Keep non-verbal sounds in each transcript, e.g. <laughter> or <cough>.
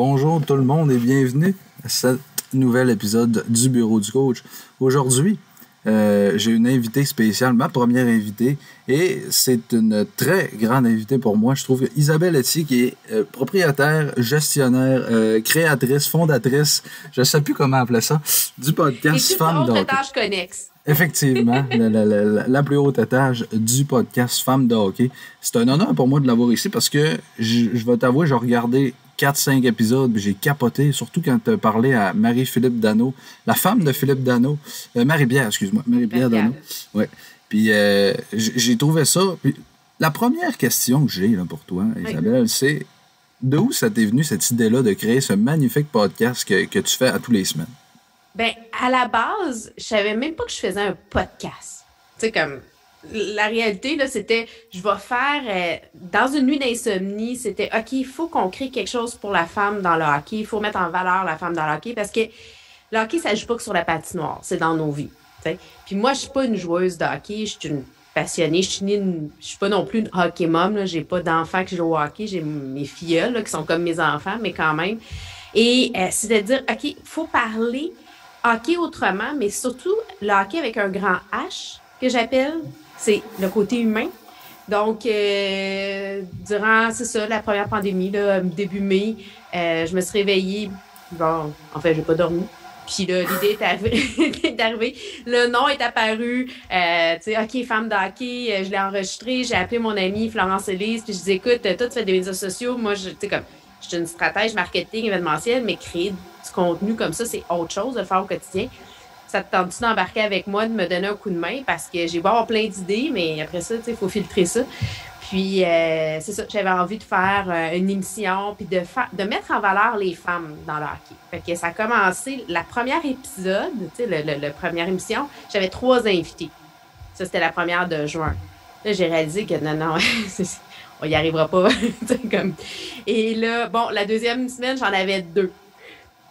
Bonjour tout le monde et bienvenue à ce nouvel épisode du Bureau du coach. Aujourd'hui, euh, j'ai une invitée spéciale, ma première invitée, et c'est une très grande invitée pour moi. Je trouve Isabelle Etier, qui est euh, propriétaire, gestionnaire, euh, créatrice, fondatrice, je ne sais plus comment appeler ça, du podcast Femmes d'Hockey. connexe? Effectivement, <laughs> la, plus haute étage du podcast Femmes de hockey. C'est un honneur pour moi de l'avoir ici parce que je, je vais t'avouer, j'ai regardé 4-5 épisodes, j'ai capoté, surtout quand tu as parlé à Marie-Philippe Dano, la femme de Philippe Dano, euh, Marie-Pierre, excuse-moi, Marie-Pierre Dano. Ouais. Puis euh, j'ai trouvé ça. la première question que j'ai pour toi, Isabelle, c'est de où ça t'est venu cette idée-là de créer ce magnifique podcast que, que tu fais à tous les semaines? Ben, à la base, je savais même pas que je faisais un podcast. Tu sais, comme la réalité, là, c'était, je vais faire, euh, dans une nuit d'insomnie, c'était, OK, il faut qu'on crée quelque chose pour la femme dans le hockey. Il faut mettre en valeur la femme dans le hockey parce que le hockey, ça joue pas que sur la patinoire. C'est dans nos vies. Puis moi, je suis pas une joueuse de hockey. Je suis une passionnée. Je suis, je suis pas non plus une hockey mom. J'ai pas d'enfants qui jouent au hockey. J'ai mes filles qui sont comme mes enfants, mais quand même. Et euh, c'est de dire, OK, il faut parler hockey autrement, mais surtout le hockey avec un grand H que j'appelle c'est le côté humain. Donc, euh, durant, c'est ça, la première pandémie, là, début mai, euh, je me suis réveillée. Bon, en fait, j'ai pas dormi. Puis là, l'idée est <laughs> arrivée. Le nom est apparu. Euh, tu sais, OK, femme d'hockey. Je l'ai enregistré. J'ai appelé mon amie Florence Elise. Puis je dis, écoute, toi, tu fais des médias sociaux. Moi, je, tu sais, comme, je suis une stratège marketing événementielle, mais créer du contenu comme ça, c'est autre chose de le faire au quotidien ça te tente-tu d'embarquer avec moi, de me donner un coup de main? Parce que j'ai beau avoir plein d'idées, mais après ça, il faut filtrer ça. Puis, euh, c'est ça, j'avais envie de faire euh, une émission, puis de, de mettre en valeur les femmes dans le hockey. Fait que ça a commencé, la première épisode, tu sais, le, première émission, j'avais trois invités. Ça, c'était la première de juin. Là, j'ai réalisé que non, non, <laughs> on y arrivera pas. <laughs> comme... Et là, bon, la deuxième semaine, j'en avais deux.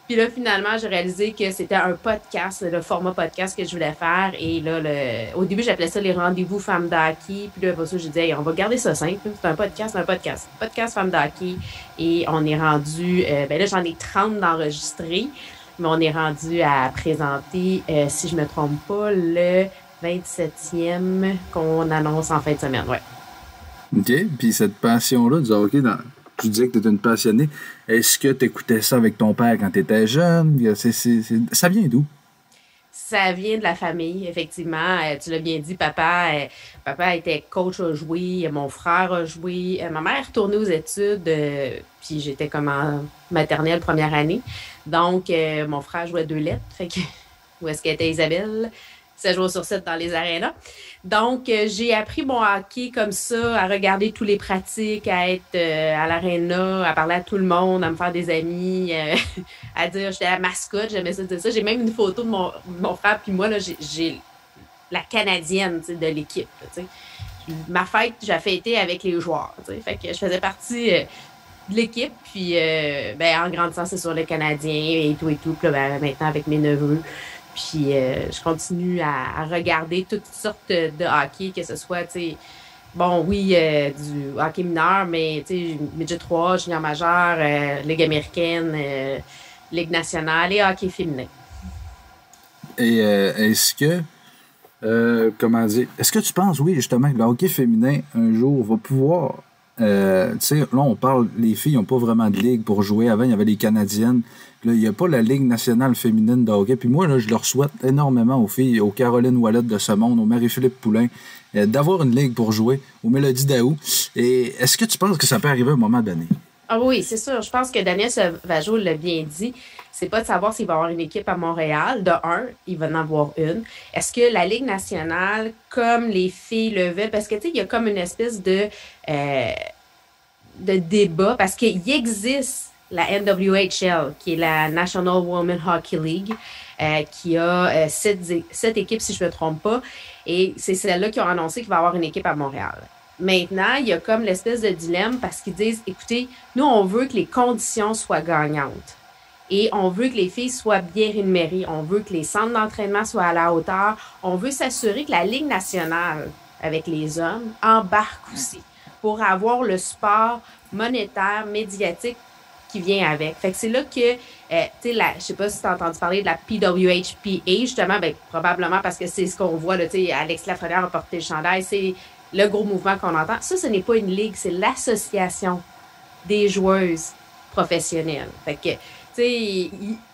Puis là, finalement, j'ai réalisé que c'était un podcast, le format podcast que je voulais faire. Et là, le, au début, j'appelais ça les rendez-vous femmes d'hockey. Puis là, pour ça, je disais, on va garder ça simple. C'est un podcast, un podcast. Podcast femmes d'hockey. Et on est rendu, euh, ben là, j'en ai 30 d'enregistrés. Mais on est rendu à présenter, euh, si je me trompe pas, le 27e qu'on annonce en fin de semaine. Ouais. OK. Puis cette passion-là du hockey dans tu disais que tu étais une passionnée. Est-ce que tu écoutais ça avec ton père quand tu étais jeune? ça vient d'où? Ça vient de la famille, effectivement. Euh, tu l'as bien dit, papa, euh, papa était coach a joué, mon frère a joué. Euh, ma mère retournée aux études, puis j'étais comme en maternelle première année. Donc, mon frère jouait deux lettres. <laughs> Où est-ce qu'elle était Isabelle? Ça jouait sur 7 dans les arénas. Donc, euh, j'ai appris mon hockey comme ça, à regarder tous les pratiques, à être euh, à l'aréna, à parler à tout le monde, à me faire des amis, <laughs> euh, à dire j'étais la mascotte, j'aimais ça, ça. J'ai même une photo de mon, mon frère puis moi, là, j'ai la canadienne de l'équipe. Ma fête, j'ai fêté avec les joueurs. Fait que je faisais partie de l'équipe. Puis, ben, en grandissant, c'est sur le Canadien et tout et tout. Puis, ben, maintenant, avec mes neveux. Puis euh, je continue à, regarder toutes sortes de hockey, que ce soit, tu sais, bon, oui, euh, du hockey mineur, mais tu sais, midget 3, junior majeur, euh, Ligue américaine, Ligue nationale et hockey féminin. Et est-ce que, comment dire, est-ce que tu penses, oui, justement, que le hockey féminin, un jour, va pouvoir euh, tu sais, là, on parle, les filles n'ont pas vraiment de ligue pour jouer. Avant, il y avait les Canadiennes. Là, il n'y a pas la Ligue nationale féminine de hockey. Puis moi, là, je leur souhaite énormément aux filles, aux Caroline Wallet de ce monde, aux Marie-Philippe Poulain, euh, d'avoir une ligue pour jouer, aux Mélodies d'Aou. Et est-ce que tu penses que ça peut arriver à un moment donné? Ah oui, c'est sûr. Je pense que Daniel Vajo l'a bien dit. C'est pas de savoir s'il va avoir une équipe à Montréal. De un, il va en avoir une. Est-ce que la Ligue nationale, comme les filles le veulent, parce que tu sais, il y a comme une espèce de euh, débat, parce qu'il existe la NWHL, qui est la National Women Hockey League, euh, qui a euh, sept, équipes, si je ne me trompe pas. Et c'est celle-là qui ont annoncé qu'il va avoir une équipe à Montréal. Maintenant, il y a comme l'espèce de dilemme parce qu'ils disent, écoutez, nous, on veut que les conditions soient gagnantes. Et on veut que les filles soient bien rémunérées. On veut que les centres d'entraînement soient à la hauteur. On veut s'assurer que la Ligue nationale, avec les hommes, embarque aussi pour avoir le sport monétaire, médiatique qui vient avec. Fait que c'est là que, euh, tu sais, je sais pas si tu as entendu parler de la PWHPA, justement, ben, probablement parce que c'est ce qu'on voit, tu sais, Alex Lafrenière a porté le chandail, c'est le gros mouvement qu'on entend. Ça, ce n'est pas une ligue, c'est l'association des joueuses professionnelles. Fait que, tu sais,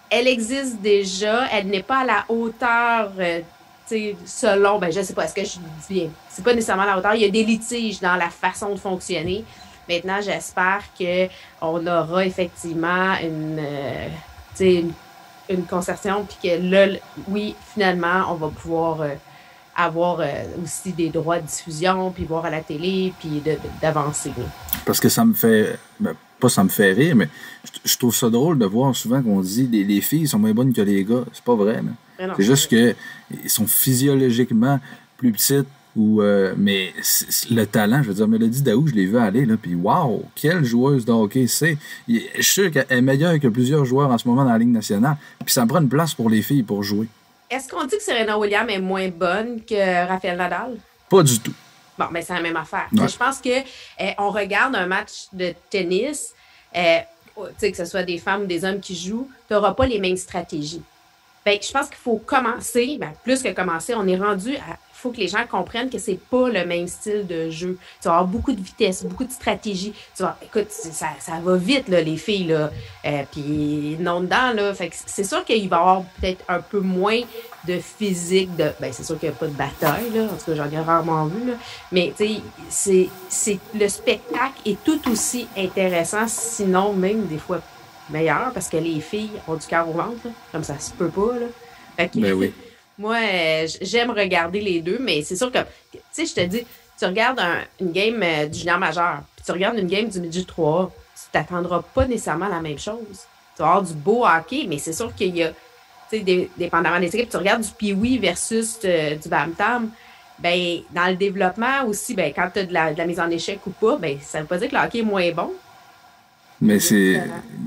elle existe déjà, elle n'est pas à la hauteur, euh, tu sais, selon, ben, je sais pas, est-ce que je dis bien? C'est pas nécessairement à la hauteur. Il y a des litiges dans la façon de fonctionner. Maintenant, j'espère qu'on aura effectivement une, euh, une, une, concertation, puis que là, oui, finalement, on va pouvoir euh, avoir euh, aussi des droits de diffusion, puis voir à la télé, puis d'avancer. Parce que ça me fait, ben, pas ça me fait rire, mais je, trouve ça drôle de voir souvent qu'on dit les, les filles sont moins bonnes que les gars. C'est pas vrai. C'est juste qu'ils sont physiologiquement plus petites, ou, euh, mais le talent, je veux dire, Mélodie Daou, je l'ai vu aller, là, puis waouh, quelle joueuse de hockey c'est. Je suis sûr qu'elle est meilleure que plusieurs joueurs en ce moment dans la Ligue nationale. Puis ça me prend une place pour les filles pour jouer. Est-ce qu'on dit que Serena Williams est moins bonne que Rafael Nadal? Pas du tout. Bon, mais c'est la même affaire. Je pense que eh, on regarde un match de tennis, eh, que ce soit des femmes ou des hommes qui jouent, tu n'auras pas les mêmes stratégies. Ben, je pense qu'il faut commencer, ben, plus que commencer, on est rendu à faut que les gens comprennent que c'est pas le même style de jeu. Tu vas avoir beaucoup de vitesse, beaucoup de stratégie. Tu vas, écoute, ça, ça va vite, là, les filles, là. Euh, puis non dedans, là. Fait que c'est sûr qu'il va y avoir peut-être un peu moins de physique. De, ben, c'est sûr qu'il n'y a pas de bataille, là. En tout cas, j'en ai rarement vu, là. Mais, tu sais, c'est, le spectacle est tout aussi intéressant, sinon même des fois meilleur, parce que les filles ont du cœur au ventre, comme ça se peut pas, là. Fait que, ben oui. <laughs> Moi, j'aime regarder les deux, mais c'est sûr que, tu sais, je te dis, tu regardes une game euh, du junior majeur, puis tu regardes une game du midget 3 tu t'attendras pas nécessairement à la même chose. Tu vas avoir du beau hockey, mais c'est sûr qu'il y a, tu sais, dépendamment des équipes, tu regardes du pee versus euh, du bam-tam, ben, dans le développement aussi, ben, quand tu as de la, mise en échec ou pas, ben, ça veut pas dire que le hockey est moins bon. Mais c'est.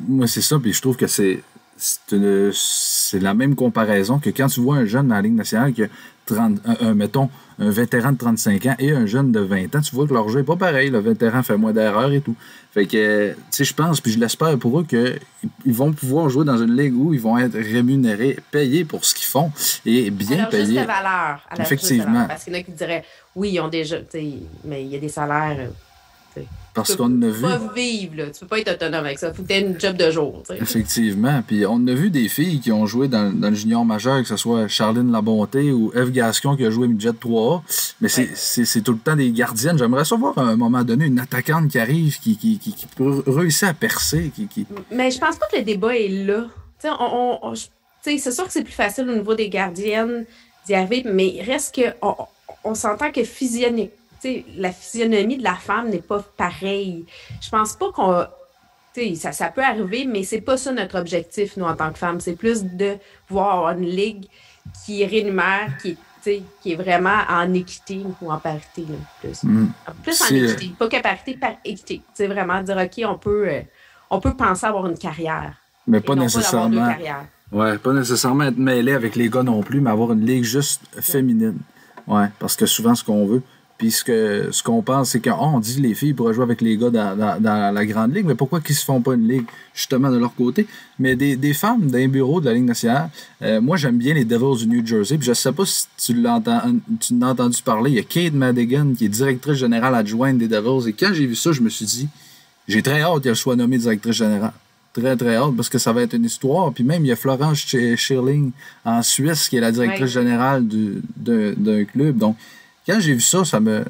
Moi, c'est ça, puis je trouve que c'est c'est la même comparaison que quand tu vois un jeune dans la Ligue nationale qui a 30, un, mettons, un vétéran de 35 ans et un jeune de 20 ans, tu vois que leur jeu n'est pas pareil. Le vétéran fait moins d'erreurs et tout. Fait que, tu sais, je pense, puis je l'espère pour eux qu'ils vont pouvoir jouer dans une ligue où ils vont être rémunérés, payés pour ce qu'ils font et bien alors, payés. Juste valeur. Effectivement. Parce qu'il y en a qui diraient, oui, ils ont déjà, mais il y a des salaires parce qu'on a vu. Tu peux pas vivre, là. Tu peux pas être autonome avec ça. Faut que tu une job de jour. Effectivement. Puis on a vu des filles qui ont joué dans, le junior majeur, que ce soit Charline Labonté ou Eve Gascon qui a joué Midget 3A. Mais c'est tout le temps des gardiennes. J'aimerais savoir à un moment donné une attaquante qui arrive, qui, qui, qui, peut réussir à percer. Qui, Mais je pense pas que le débat est là. On, c'est sûr que c'est plus facile au niveau des gardiennes d'y arriver, mais il reste que on, on s'entend que la physionomie de la femme n'est pas pareille. Je pense pas qu'on. Ça, ça peut arriver, mais c'est pas ça notre objectif, nous, en tant que femmes. C'est plus de voir une ligue qui rémunère, qui est, qui est vraiment en équité ou en parité. plus. Mm. plus en équité. Pas que parité, par équité. C'est vraiment dire, OK, on peut, euh, on peut penser avoir une carrière. Mais pas nécessairement. ouais, pas nécessairement être mêlé avec les gars non plus, mais avoir une ligue juste féminine. Ouais, parce que souvent, ce qu'on veut, puis ce qu'on pense, c'est qu'on oh, dit les filles pourraient jouer avec les gars dans, la grande ligue, mais pourquoi qu'ils se font pas une ligue justement de leur côté? Mais des, des femmes d'un bureau de la Ligue nationale, euh, moi j'aime bien les Devils du New Jersey. Puis je sais pas si tu l'as entendu parler, il y a Kate Madigan qui est directrice générale adjointe des Devils. Et quand j'ai vu ça, je me suis dit, j'ai très hâte qu'elle soit nommée directrice générale. Très, très hâte parce que ça va être une histoire. Puis même, il y a Florence Schirling en Suisse qui est la directrice générale d'un club. Donc, quand j'ai vu ça, ça me.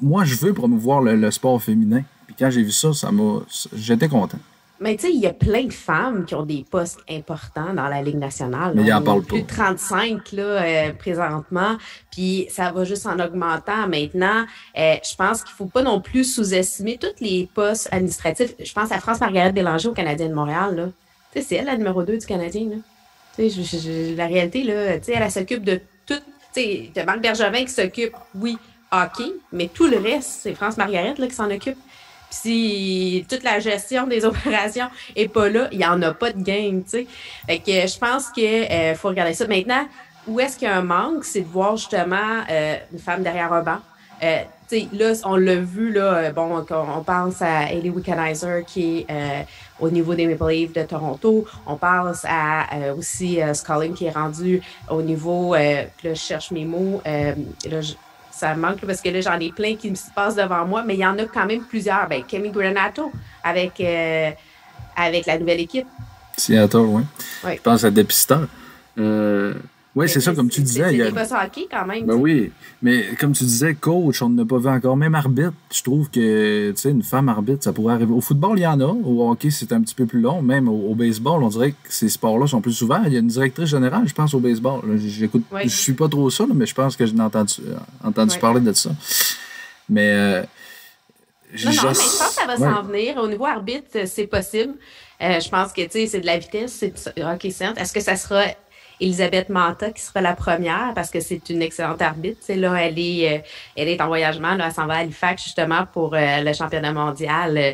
Moi, je veux promouvoir le, sport féminin. Puis quand j'ai vu ça, ça m'a. J'étais content. Mais tu sais, il y a plein de femmes qui ont des postes importants dans la Ligue nationale. Mais il en parle plus de 35 là, euh, présentement. Puis ça va juste en augmentant maintenant. Euh, je pense qu'il faut pas non plus sous-estimer tous les postes administratifs. Je pense à France-Margaret Bélanger au Canadien de Montréal. Là. Tu sais, c'est elle la numéro 2 du Canadien. Là. Tu sais, la réalité, là, tu sais, elle, s'occupe de tu sais, Marc Bergevin qui s'occupe, oui, hockey, mais tout le reste, c'est France Margaret là, qui s'en occupe. Puis si toute la gestion des <laughs> opérations est pas là, il n'y en a pas de game, tu sais. Fait que je pense qu'il euh, faut regarder ça. Maintenant, où est-ce qu'il y a un manque, c'est de voir justement euh, une femme derrière un banc. Euh, là, on l'a vu, là, euh, bon, on, pense à Ellie Wickenheiser qui est euh, au niveau des Maple Leafs de Toronto. On pense à euh, aussi Sculling qui est rendu au niveau, là, je cherche mes mots, là, ça manque parce que là, j'en ai plein qui me passent devant moi, mais il y en a quand même plusieurs. Ben, Kemi Granato avec, avec la nouvelle équipe. Seattle, oui. Ouais. Je pense à Depisteur. Euh, oui, c'est ça, comme tu disais. C'est a... des hockey quand même. Ben oui, mais comme tu disais, coach, on n'a pas vu encore. Même arbitre, je trouve que, tu sais, une femme arbitre, ça pourrait arriver. Au football, il y en a. Au hockey, c'est un petit peu plus long. Même au, baseball, on dirait que ces sports-là sont plus souvent. Il y a une directrice générale, je pense, au baseball. J'écoute, je suis pas trop ça, mais je pense que j'ai entendu, entendu parler de ça. Mais. Euh, non, non, mais je pense que ça va s'en venir. Au niveau arbitre, c'est possible. Euh, je pense que, tu sais, c'est de la vitesse. C'est hockey centre. Est-ce que ça sera Elisabeth Manta qui sera la première parce que c'est une excellente arbitre. Là, elle est, euh, elle est en voyagement. Là, elle s'en va à Halifax justement pour euh, le championnat mondial euh,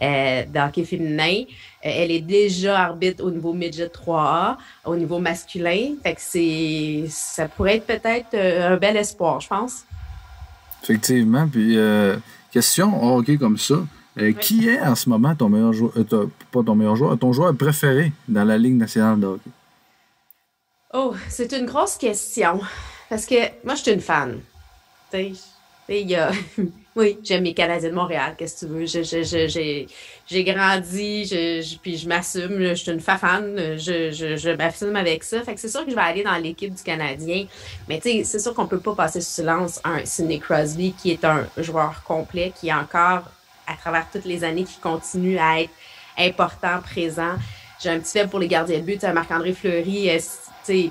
euh d'hockey féminin. elle est déjà arbitre au niveau midget 3A, au niveau masculin. Fait que c'est, ça pourrait être peut-être un bel espoir, je pense. Effectivement. Puis, question hockey comme ça. Qui est en ce moment ton meilleur joueur, pas ton meilleur joueur, ton joueur préféré dans la Ligue nationale de hockey? Oh, c'est une grosse question. Parce que moi, je suis une fan. Tu sais, <laughs> oui, j'aime les Canadiens de Montréal, qu'est-ce que tu veux? J'ai grandi, puis je m'assume, je suis une fan, je, je, m'assume avec ça. Fait que c'est sûr que je vais aller dans l'équipe du Canadien. Mais c'est sûr qu'on peut pas passer sous silence un Sidney Crosby qui est un joueur complet, qui est encore, à travers toutes les années, qui continue à être important, présent. J'ai un petit fait pour les gardiens de but. Marc-André Fleury,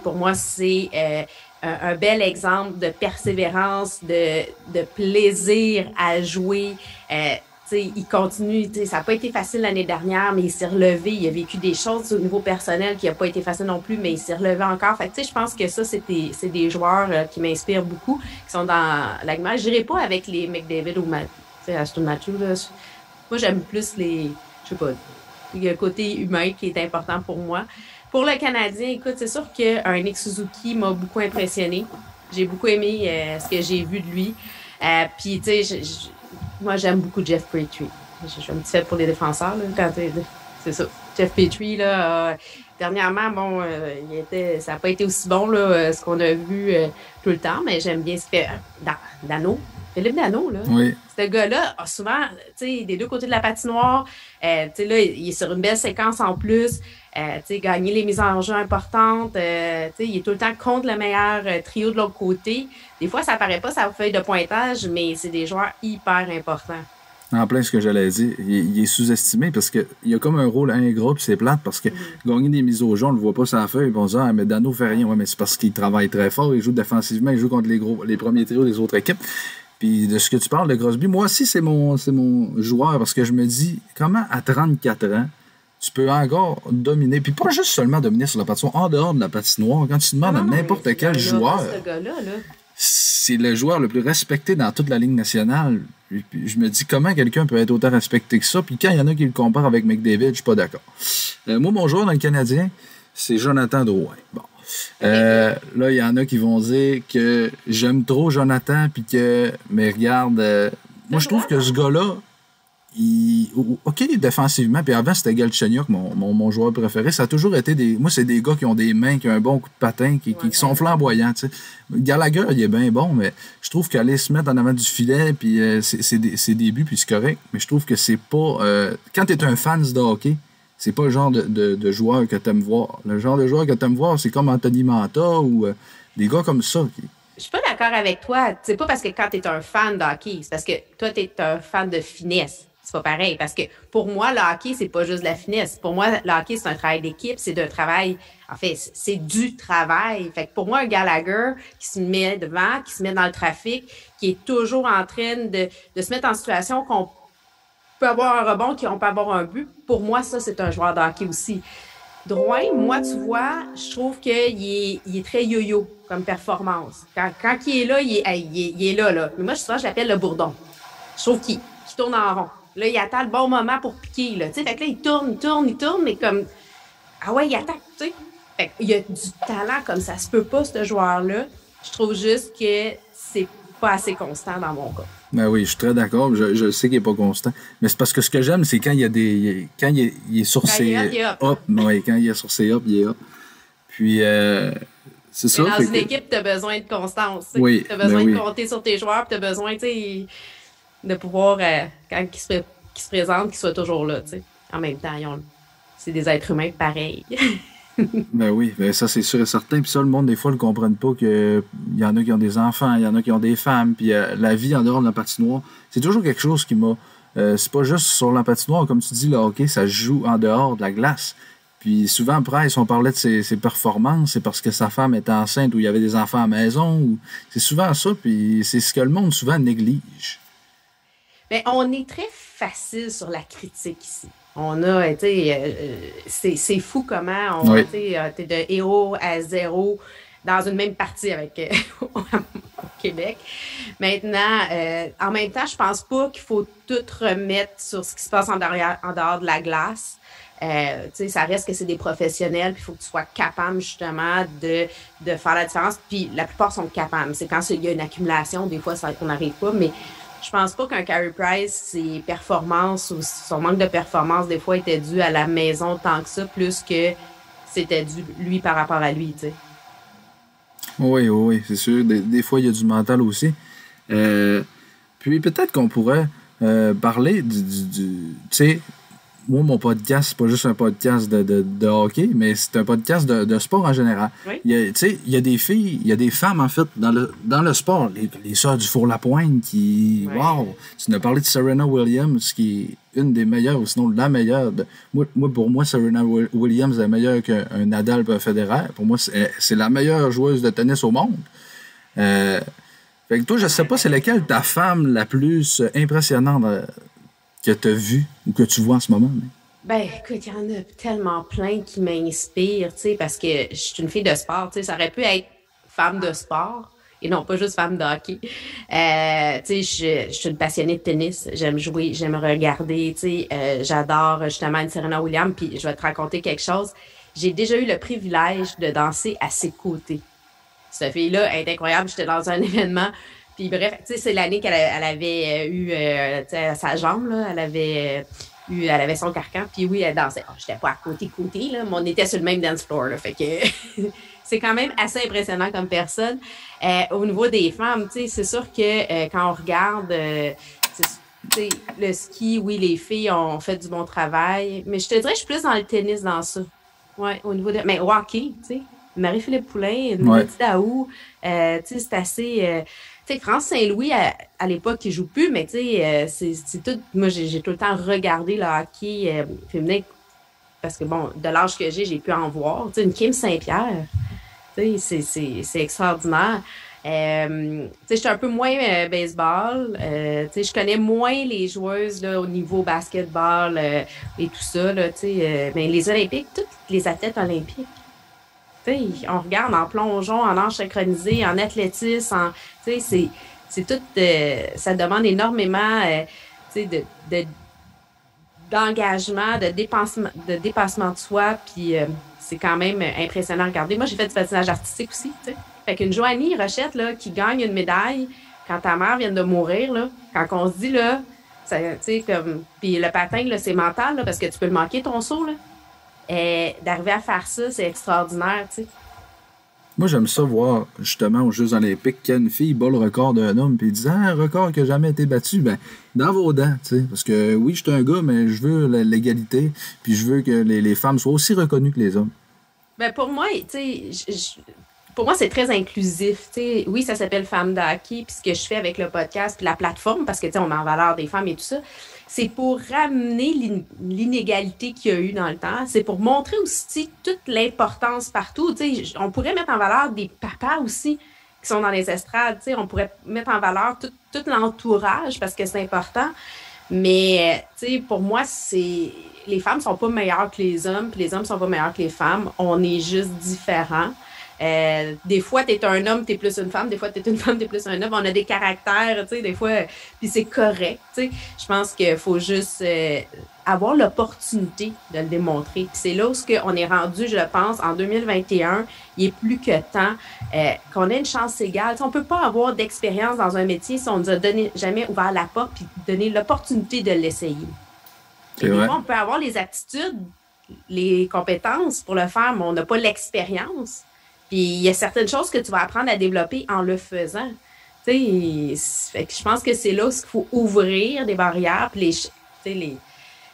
pour moi, c'est euh, un, bel exemple de persévérance, de, plaisir à jouer. Euh, il continue, ça n'a pas été facile l'année dernière, mais il s'est relevé. Il a vécu des choses au niveau personnel qui n'a pas été facile non plus, mais il s'est relevé encore. Je pense que ça, c'est des, joueurs euh, qui m'inspirent beaucoup, qui sont dans la Je n'irai pas avec les McDavid ou Matthews. Moi, j'aime plus les, je sais pas, le côté humain qui est important pour moi. Pour le Canadien, écoute, c'est sûr qu'un Nick Suzuki m'a beaucoup impressionné. J'ai beaucoup aimé euh, ce que j'ai vu de lui. Euh, Puis, tu sais, moi, j'aime beaucoup Jeff Petrie. Je suis un petit fait pour les défenseurs, là, c'est ça. Jeff Petrie, là, euh, dernièrement, bon, ça n'a pas été aussi bon, là, ce qu'on a vu tout le temps, mais j'aime bien ce que Dano, Philippe Dano, là. Oui. Ce gars-là a souvent, tu sais, des deux côtés de la patinoire, euh, tu sais, là, il est sur une belle séquence en plus. Euh, tu sais, gagner les mises en jeu importantes. Euh, tu sais, il est tout le temps contre le meilleur trio de l'autre côté. Des fois, ça apparaît pas sa feuille de pointage, mais c'est des joueurs hyper importants. En plein ce que j'allais dire, il, est sous-estimé parce qu'il a comme un rôle ingrat puis c'est plate parce que mm-hmm. gagner des mises au jeu, on le voit pas la feuille. Ils vont dire, ah, mais Dano fait rien. Ouais, mais c'est parce qu'il travaille très fort, il joue défensivement, il joue contre les, gros, les premiers trios des autres équipes. Puis de ce que tu parles de Crosby, moi aussi, c'est mon, c'est mon joueur parce que je me dis, comment à 34 ans, tu peux encore dominer, puis pas juste seulement dominer sur la patinoire, en dehors de la patinoire. Quand tu demandes à n'importe quel joueur, c'est le joueur le plus respecté dans toute la Ligue nationale. Puis, je me dis comment quelqu'un peut être autant respecté que ça? Puis quand il y en a qui le comparent avec McDavid, je suis pas d'accord. Euh, moi, mon joueur dans le Canadien, c'est Jonathan Drouin. Bon. Euh, là, il y en a qui vont dire que j'aime trop Jonathan, puis que, mais regarde, euh, moi, je trouve que ce gars-là, il, OK, défensivement, puis avant, c'était Galchenyuk, mon, mon, mon, joueur préféré. Ça a toujours été des. Moi, c'est des gars qui ont des mains, qui ont un bon coup de patin, qui, qui sont flamboyants. sais. Gallagher, il est bien bon, mais je trouve qu'aller se mettre en avant du filet, puis euh, c'est des, des buts, puis c'est correct. Mais je trouve que c'est pas. quand tu es un fan de hockey, c'est pas le genre de, de, joueur que tu aimes voir. Le genre de joueur que tu aimes voir, c'est comme Anthony Manta ou euh, des gars comme ça. Je suis pas d'accord avec toi. C'est pas parce que quand tu es un fan de hockey, c'est parce que toi, tu es un fan de finesse. C'est pas pareil. Parce que pour moi, le hockey, c'est pas juste la finesse. Pour moi, le hockey, c'est un travail d'équipe, c'est un travail. En fait, c'est du travail. Fait que pour moi, un Gallagher qui se met devant, qui se met dans le trafic, qui est toujours en train de, de se mettre en situation qu'on peut avoir un rebond, qui on peut avoir un but. Pour moi, ça, c'est un joueur de hockey aussi. Drouin, moi, tu vois, je trouve qu'il est, il est très yo-yo comme performance. Quand, quand il est là, il est, il est, là, là. Mais moi, je, je l'appelle le bourdon. Je trouve qu'il tourne en rond. Là, il attend le bon moment pour piquer, là. Tu sais, fait que là, il tourne, il tourne, il tourne, mais comme... Ah ouais, il attaque, tu sais. Fait il a du talent comme ça se peut pas, ce joueur-là. Je trouve juste que c'est pas assez constant dans mon cas. Ben oui, je suis très d'accord. Je, je sais qu'il n'est pas constant. Mais c'est parce que ce que j'aime, c'est quand il y a des. Quand il est, il est sur Quand ses. il est up, up. quand il est sur ses up, il est up. Puis, euh, c'est ça. Dans une que- équipe, tu as besoin de constance. Oui, Tu as besoin ben de compter sur tes joueurs, tu as besoin de pouvoir, euh, quand ils se, qu'ils se présentent, qu'ils soient toujours là. En même temps, ont- c'est des êtres humains pareils. <laughs> Ben oui, ben ça c'est sûr et certain. Puis ça, le monde, des fois, ne comprennent pas qu'il y en a qui ont des enfants, il y en a qui ont des femmes. Puis euh, la vie en dehors de la patinoire, c'est toujours quelque chose qui m'a. euh, c'est pas juste sur la patinoire, comme tu dis, le hockey, ça joue en dehors de la glace. Puis souvent, après, si on parlait de ses, ses performances, c'est parce que sa femme était enceinte ou il y avait des enfants à la maison. Ou... C'est souvent ça, puis c'est ce que le monde souvent néglige. Mais on est très facile sur la critique ici. On a, tu euh, euh, c'est c'est fou comment on, Oui. tu euh, de héros à zéro dans une même partie avec euh, <laughs> au Québec. Maintenant, euh, en même temps, je pense pas qu'il faut tout remettre sur ce qui se passe en, derrière, en dehors de la glace. Euh, tu sais, ça reste que c'est des professionnels, puis il faut que tu sois capable justement de, de faire la différence. Puis la plupart sont capables. C'est quand il y a une accumulation, des fois, ça, on n'arrive pas, mais je pense pas qu'un Carey Price, ses performances ou son manque de performance, des fois, était dû à la maison tant que ça, plus que c'était dû lui par rapport à lui, tu sais. Oui, oui, c'est sûr. Des, des fois, il y a du mental aussi. Euh, puis peut-être qu'on pourrait euh, parler du. du- du- tu sais, moi, mon podcast, c'est pas juste un podcast de, de, de hockey, mais c'est un podcast de, de sport en général. Oui. Il y a, tu sais, il y a des filles, il y a des femmes, en fait, dans le, dans le sport. Les, les sœurs du Four-la-Pointe qui. Wow! Tu nous as parlé de Serena Williams, qui est une des meilleures, ou sinon la meilleure. moi, moi, pour moi, Serena Wi- Williams est meilleure qu'un un Nadal ou un Federer. Pour moi, c'est la meilleure joueuse de tennis au monde. Euh, fait que toi, je sais pas, c'est laquelle ta femme la plus impressionnante euh, que tu as vue ou que tu vois en ce moment? Ben, écoute, il y en a tellement plein qui m'inspirent, tu sais, parce que je suis une fille de sport, tu sais, ça aurait pu être femme de sport et non pas juste femme de hockey. Euh, tu sais, je, je suis une passionnée de tennis, j'aime jouer, j'aime regarder, tu sais, euh, j'adore justement une Serena Williams, puis je vais te raconter quelque chose. J'ai déjà eu le privilège de danser à ses côtés. Cette fille-là est incroyable. J'étais dans un <laughs> événement. Puis bref, tu sais, c'est l'année qu'elle elle avait euh, eu euh, sa jambe, là. Elle avait euh, eu, elle avait son carcan. Puis oui, elle dansait. Oh, j'étais pas à côté côté, là, mais on était sur le même dance floor, là. Fait que <laughs> c'est quand même assez impressionnant comme personne. Euh, au niveau des femmes, tu sais, c'est sûr que euh, quand on regarde, euh, c'est- tu sais, le ski, oui, les filles ont fait du bon travail. Mais je te dirais, je suis plus dans le tennis dans ça. Ouais, au niveau de. Mais hockey, tu sais. Marie-Philippe Poulain, Ouais. Mélodie Daou, euh, tu sais, c'est assez. euh, sais, France Saint-Louis, à, l'époque, il joue plus, mais tu sais, euh, c'est tout. Moi, j'ai tout le temps regardé le hockey euh, féminin parce que, bon, de l'âge que j'ai, j'ai pu en voir. Tu une Kim Saint-Pierre, tu sais, c'est- extraordinaire. Euh, sais, j'étais un peu moins euh, baseball. Euh, je connais moins les joueuses là, au niveau basketball et tout ça. Là, mais les Olympiques, toutes les athlètes olympiques. On regarde en plongeon, en nage synchronisé, en athlétisme, en, c'est, c'est euh, ça demande énormément, euh, d'engagement, de dépassement, de soi, puis euh, c'est quand même impressionnant à regarder. Moi, j'ai fait du patinage artistique aussi. Fait qu'une Joanie Rochette, là, qui gagne une médaille quand ta mère vient de mourir, là, quand on se dit, là, ça, comme, puis le patin, là, c'est mental, parce que tu peux le manquer, ton saut, là. D'arriver à faire ça, c'est extraordinaire, tu sais. Moi, j'aime ça voir, justement, aux Jeux Olympiques, qu'une fille bat le record d'un homme, puis dit Ah, un record qui n'a jamais été battu. Ben, dans vos dents, tu sais. Parce que oui, je suis un gars, mais je veux l'égalité, puis je veux que les, les femmes soient aussi reconnues que les hommes. Ben pour moi, tu sais, pour moi, c'est très inclusif. tu sais. Oui, ça s'appelle Femmes de hockey, puis ce que je fais avec le podcast, puis la plateforme, parce que tu sais, on met en valeur des femmes et tout ça, c'est pour ramener l'in- l'inégalité qu'il y a eu dans le temps. C'est pour montrer aussi toute l'importance partout. Tu sais, j- on pourrait mettre en valeur des papas aussi qui sont dans les estrades. tu sais. On pourrait mettre en valeur tout, l'entourage parce que c'est important. Mais, pour moi, c'est. Les femmes sont pas meilleures que les hommes, puis les hommes sont pas meilleurs que les femmes. On est juste différents. Euh, des fois, tu es un homme, tu es plus une femme. Des fois, tu es une <laughs> femme, tu es plus un homme. On a des caractères, tu sais, des fois, puis c'est correct, tu sais. Je pense qu'il faut juste euh, avoir l'opportunité de le démontrer. c'est là où on est rendu, je pense, en 2021, il est plus que temps euh, qu'on ait une chance égale. On on peut pas avoir d'expérience dans un métier si on nous a donné, jamais ouvert la porte puis donné l'opportunité de l'essayer. on peut avoir les aptitudes, les compétences pour le faire, mais on n'a pas l'expérience. Puis il y a certaines choses que tu vas apprendre à développer en le faisant. je pense que c'est là où il faut ouvrir des barrières, puis les, les,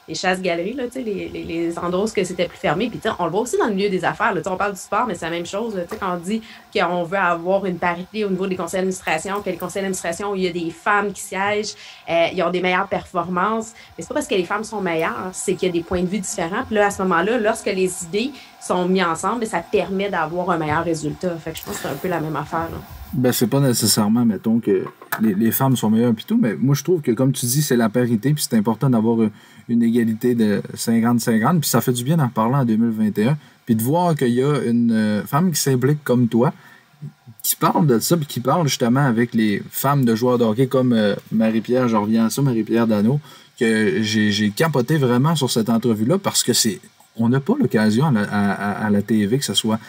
les chasses-galeries, là, les, les, les endroits où c'était plus fermé. Puis on le voit aussi dans le milieu des affaires. Là, on parle du sport, mais c'est la même chose. Quand on dit qu'on veut avoir une parité au niveau des conseils d'administration, que les conseils d'administration où il y a des femmes qui siègent, euh, ils ont des meilleures performances. Mais c'est pas parce que les femmes sont meilleures, c'est qu'il y a des points de vue différents. Puis là, à ce moment-là, lorsque les idées sont mises ensemble, ça permet d'avoir un meilleur résultat. Fait que je pense que c'est un peu la même affaire. Là. Ben, c'est pas nécessairement, mettons, que les, les femmes sont meilleures puis tout, mais moi, je trouve que, comme tu dis, c'est la parité, puis c'est important d'avoir une égalité de 50-50, puis ça fait du bien d'en parler en 2021, puis de voir qu'il y a une euh, femme qui s'implique comme toi, qui parle de ça, puis qui parle justement avec les femmes de joueurs de hockey comme euh, Marie-Pierre, je reviens à ça, Marie-Pierre Dano, que j'ai capoté vraiment sur cette entrevue-là parce que c'est on n'a pas l'occasion à, la TV que ce soit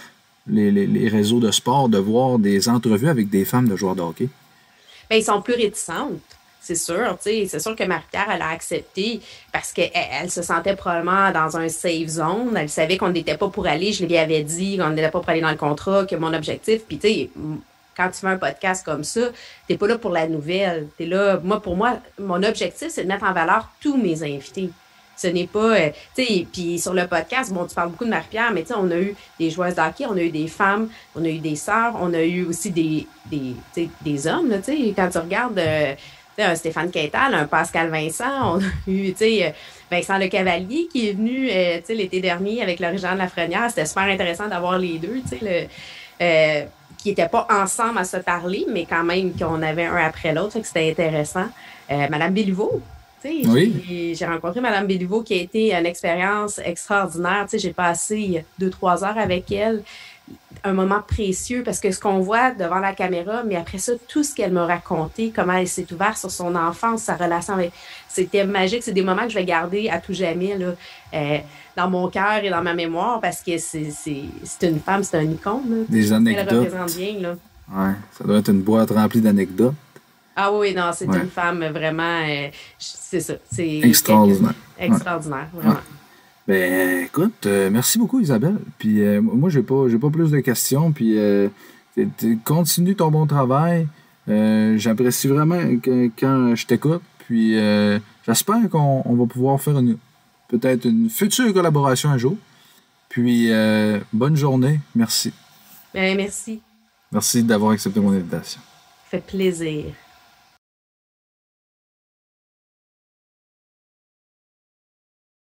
les, réseaux de sport de voir des entrevues avec des femmes de joueurs de hockey? Bien, ils sont plus réticentes. C'est sûr, c'est sûr que Marie-Pierre, elle a accepté parce qu'elle elle se sentait probablement dans un safe zone. Elle savait qu'on n'était pas pour aller, je lui avais dit qu'on n'était pas pour aller dans le contrat, que mon objectif, puis tu sais, quand tu fais un podcast comme ça, t'es pas là pour la nouvelle. T'es là, moi, pour moi, mon objectif, c'est de mettre en valeur tous mes invités. Ce n'est pas, euh, tu sais, puis sur le podcast, bon, tu parles beaucoup de Marie-Pierre, mais tu sais, on a eu des joueuses d'hockey, on a eu des femmes, on a eu des sœurs, on a eu aussi des, des, des hommes, tu sais, quand tu regardes euh, un Stéphane Quintal, un Pascal Vincent, on a eu, tu sais, euh, Vincent Le Cavalier qui est venu, tu sais, l'été dernier avec l'origine de la Frenière. C'était super intéressant d'avoir les deux, tu sais, le, qui n'étaient pas ensemble à se parler, mais quand même qu'on avait un après l'autre, c'était intéressant. Madame Béliveau, oui. J'ai rencontré Mme Béliveau qui a été une expérience extraordinaire. J'ai passé deux, trois heures avec elle. Un moment précieux parce que ce qu'on voit devant la caméra, mais après ça, tout ce qu'elle m'a raconté, comment elle s'est ouverte sur son enfance, sa relation avec. C'était magique. C'est des moments que je vais garder à tout jamais là, euh, dans mon cœur et dans ma mémoire parce que c'est une femme, c'est un icône. Des anecdotes. Elle représente bien. Là. Ouais, ça doit être une boîte remplie d'anecdotes. Ah oui, non, c'est une femme vraiment. Euh, c'est ça. Extraordinaire. Extraordinaire, vraiment. Ben, écoute, euh, merci beaucoup, Isabelle. Puis euh, moi, j'ai pas, j'ai pas plus de questions. Puis continue ton bon travail. J'apprécie vraiment quand je t'écoute. Puis j'espère qu'on va pouvoir faire peut-être une future collaboration un jour. Puis bonne journée. Merci. Ben, merci. Merci d'avoir accepté mon invitation. fait plaisir.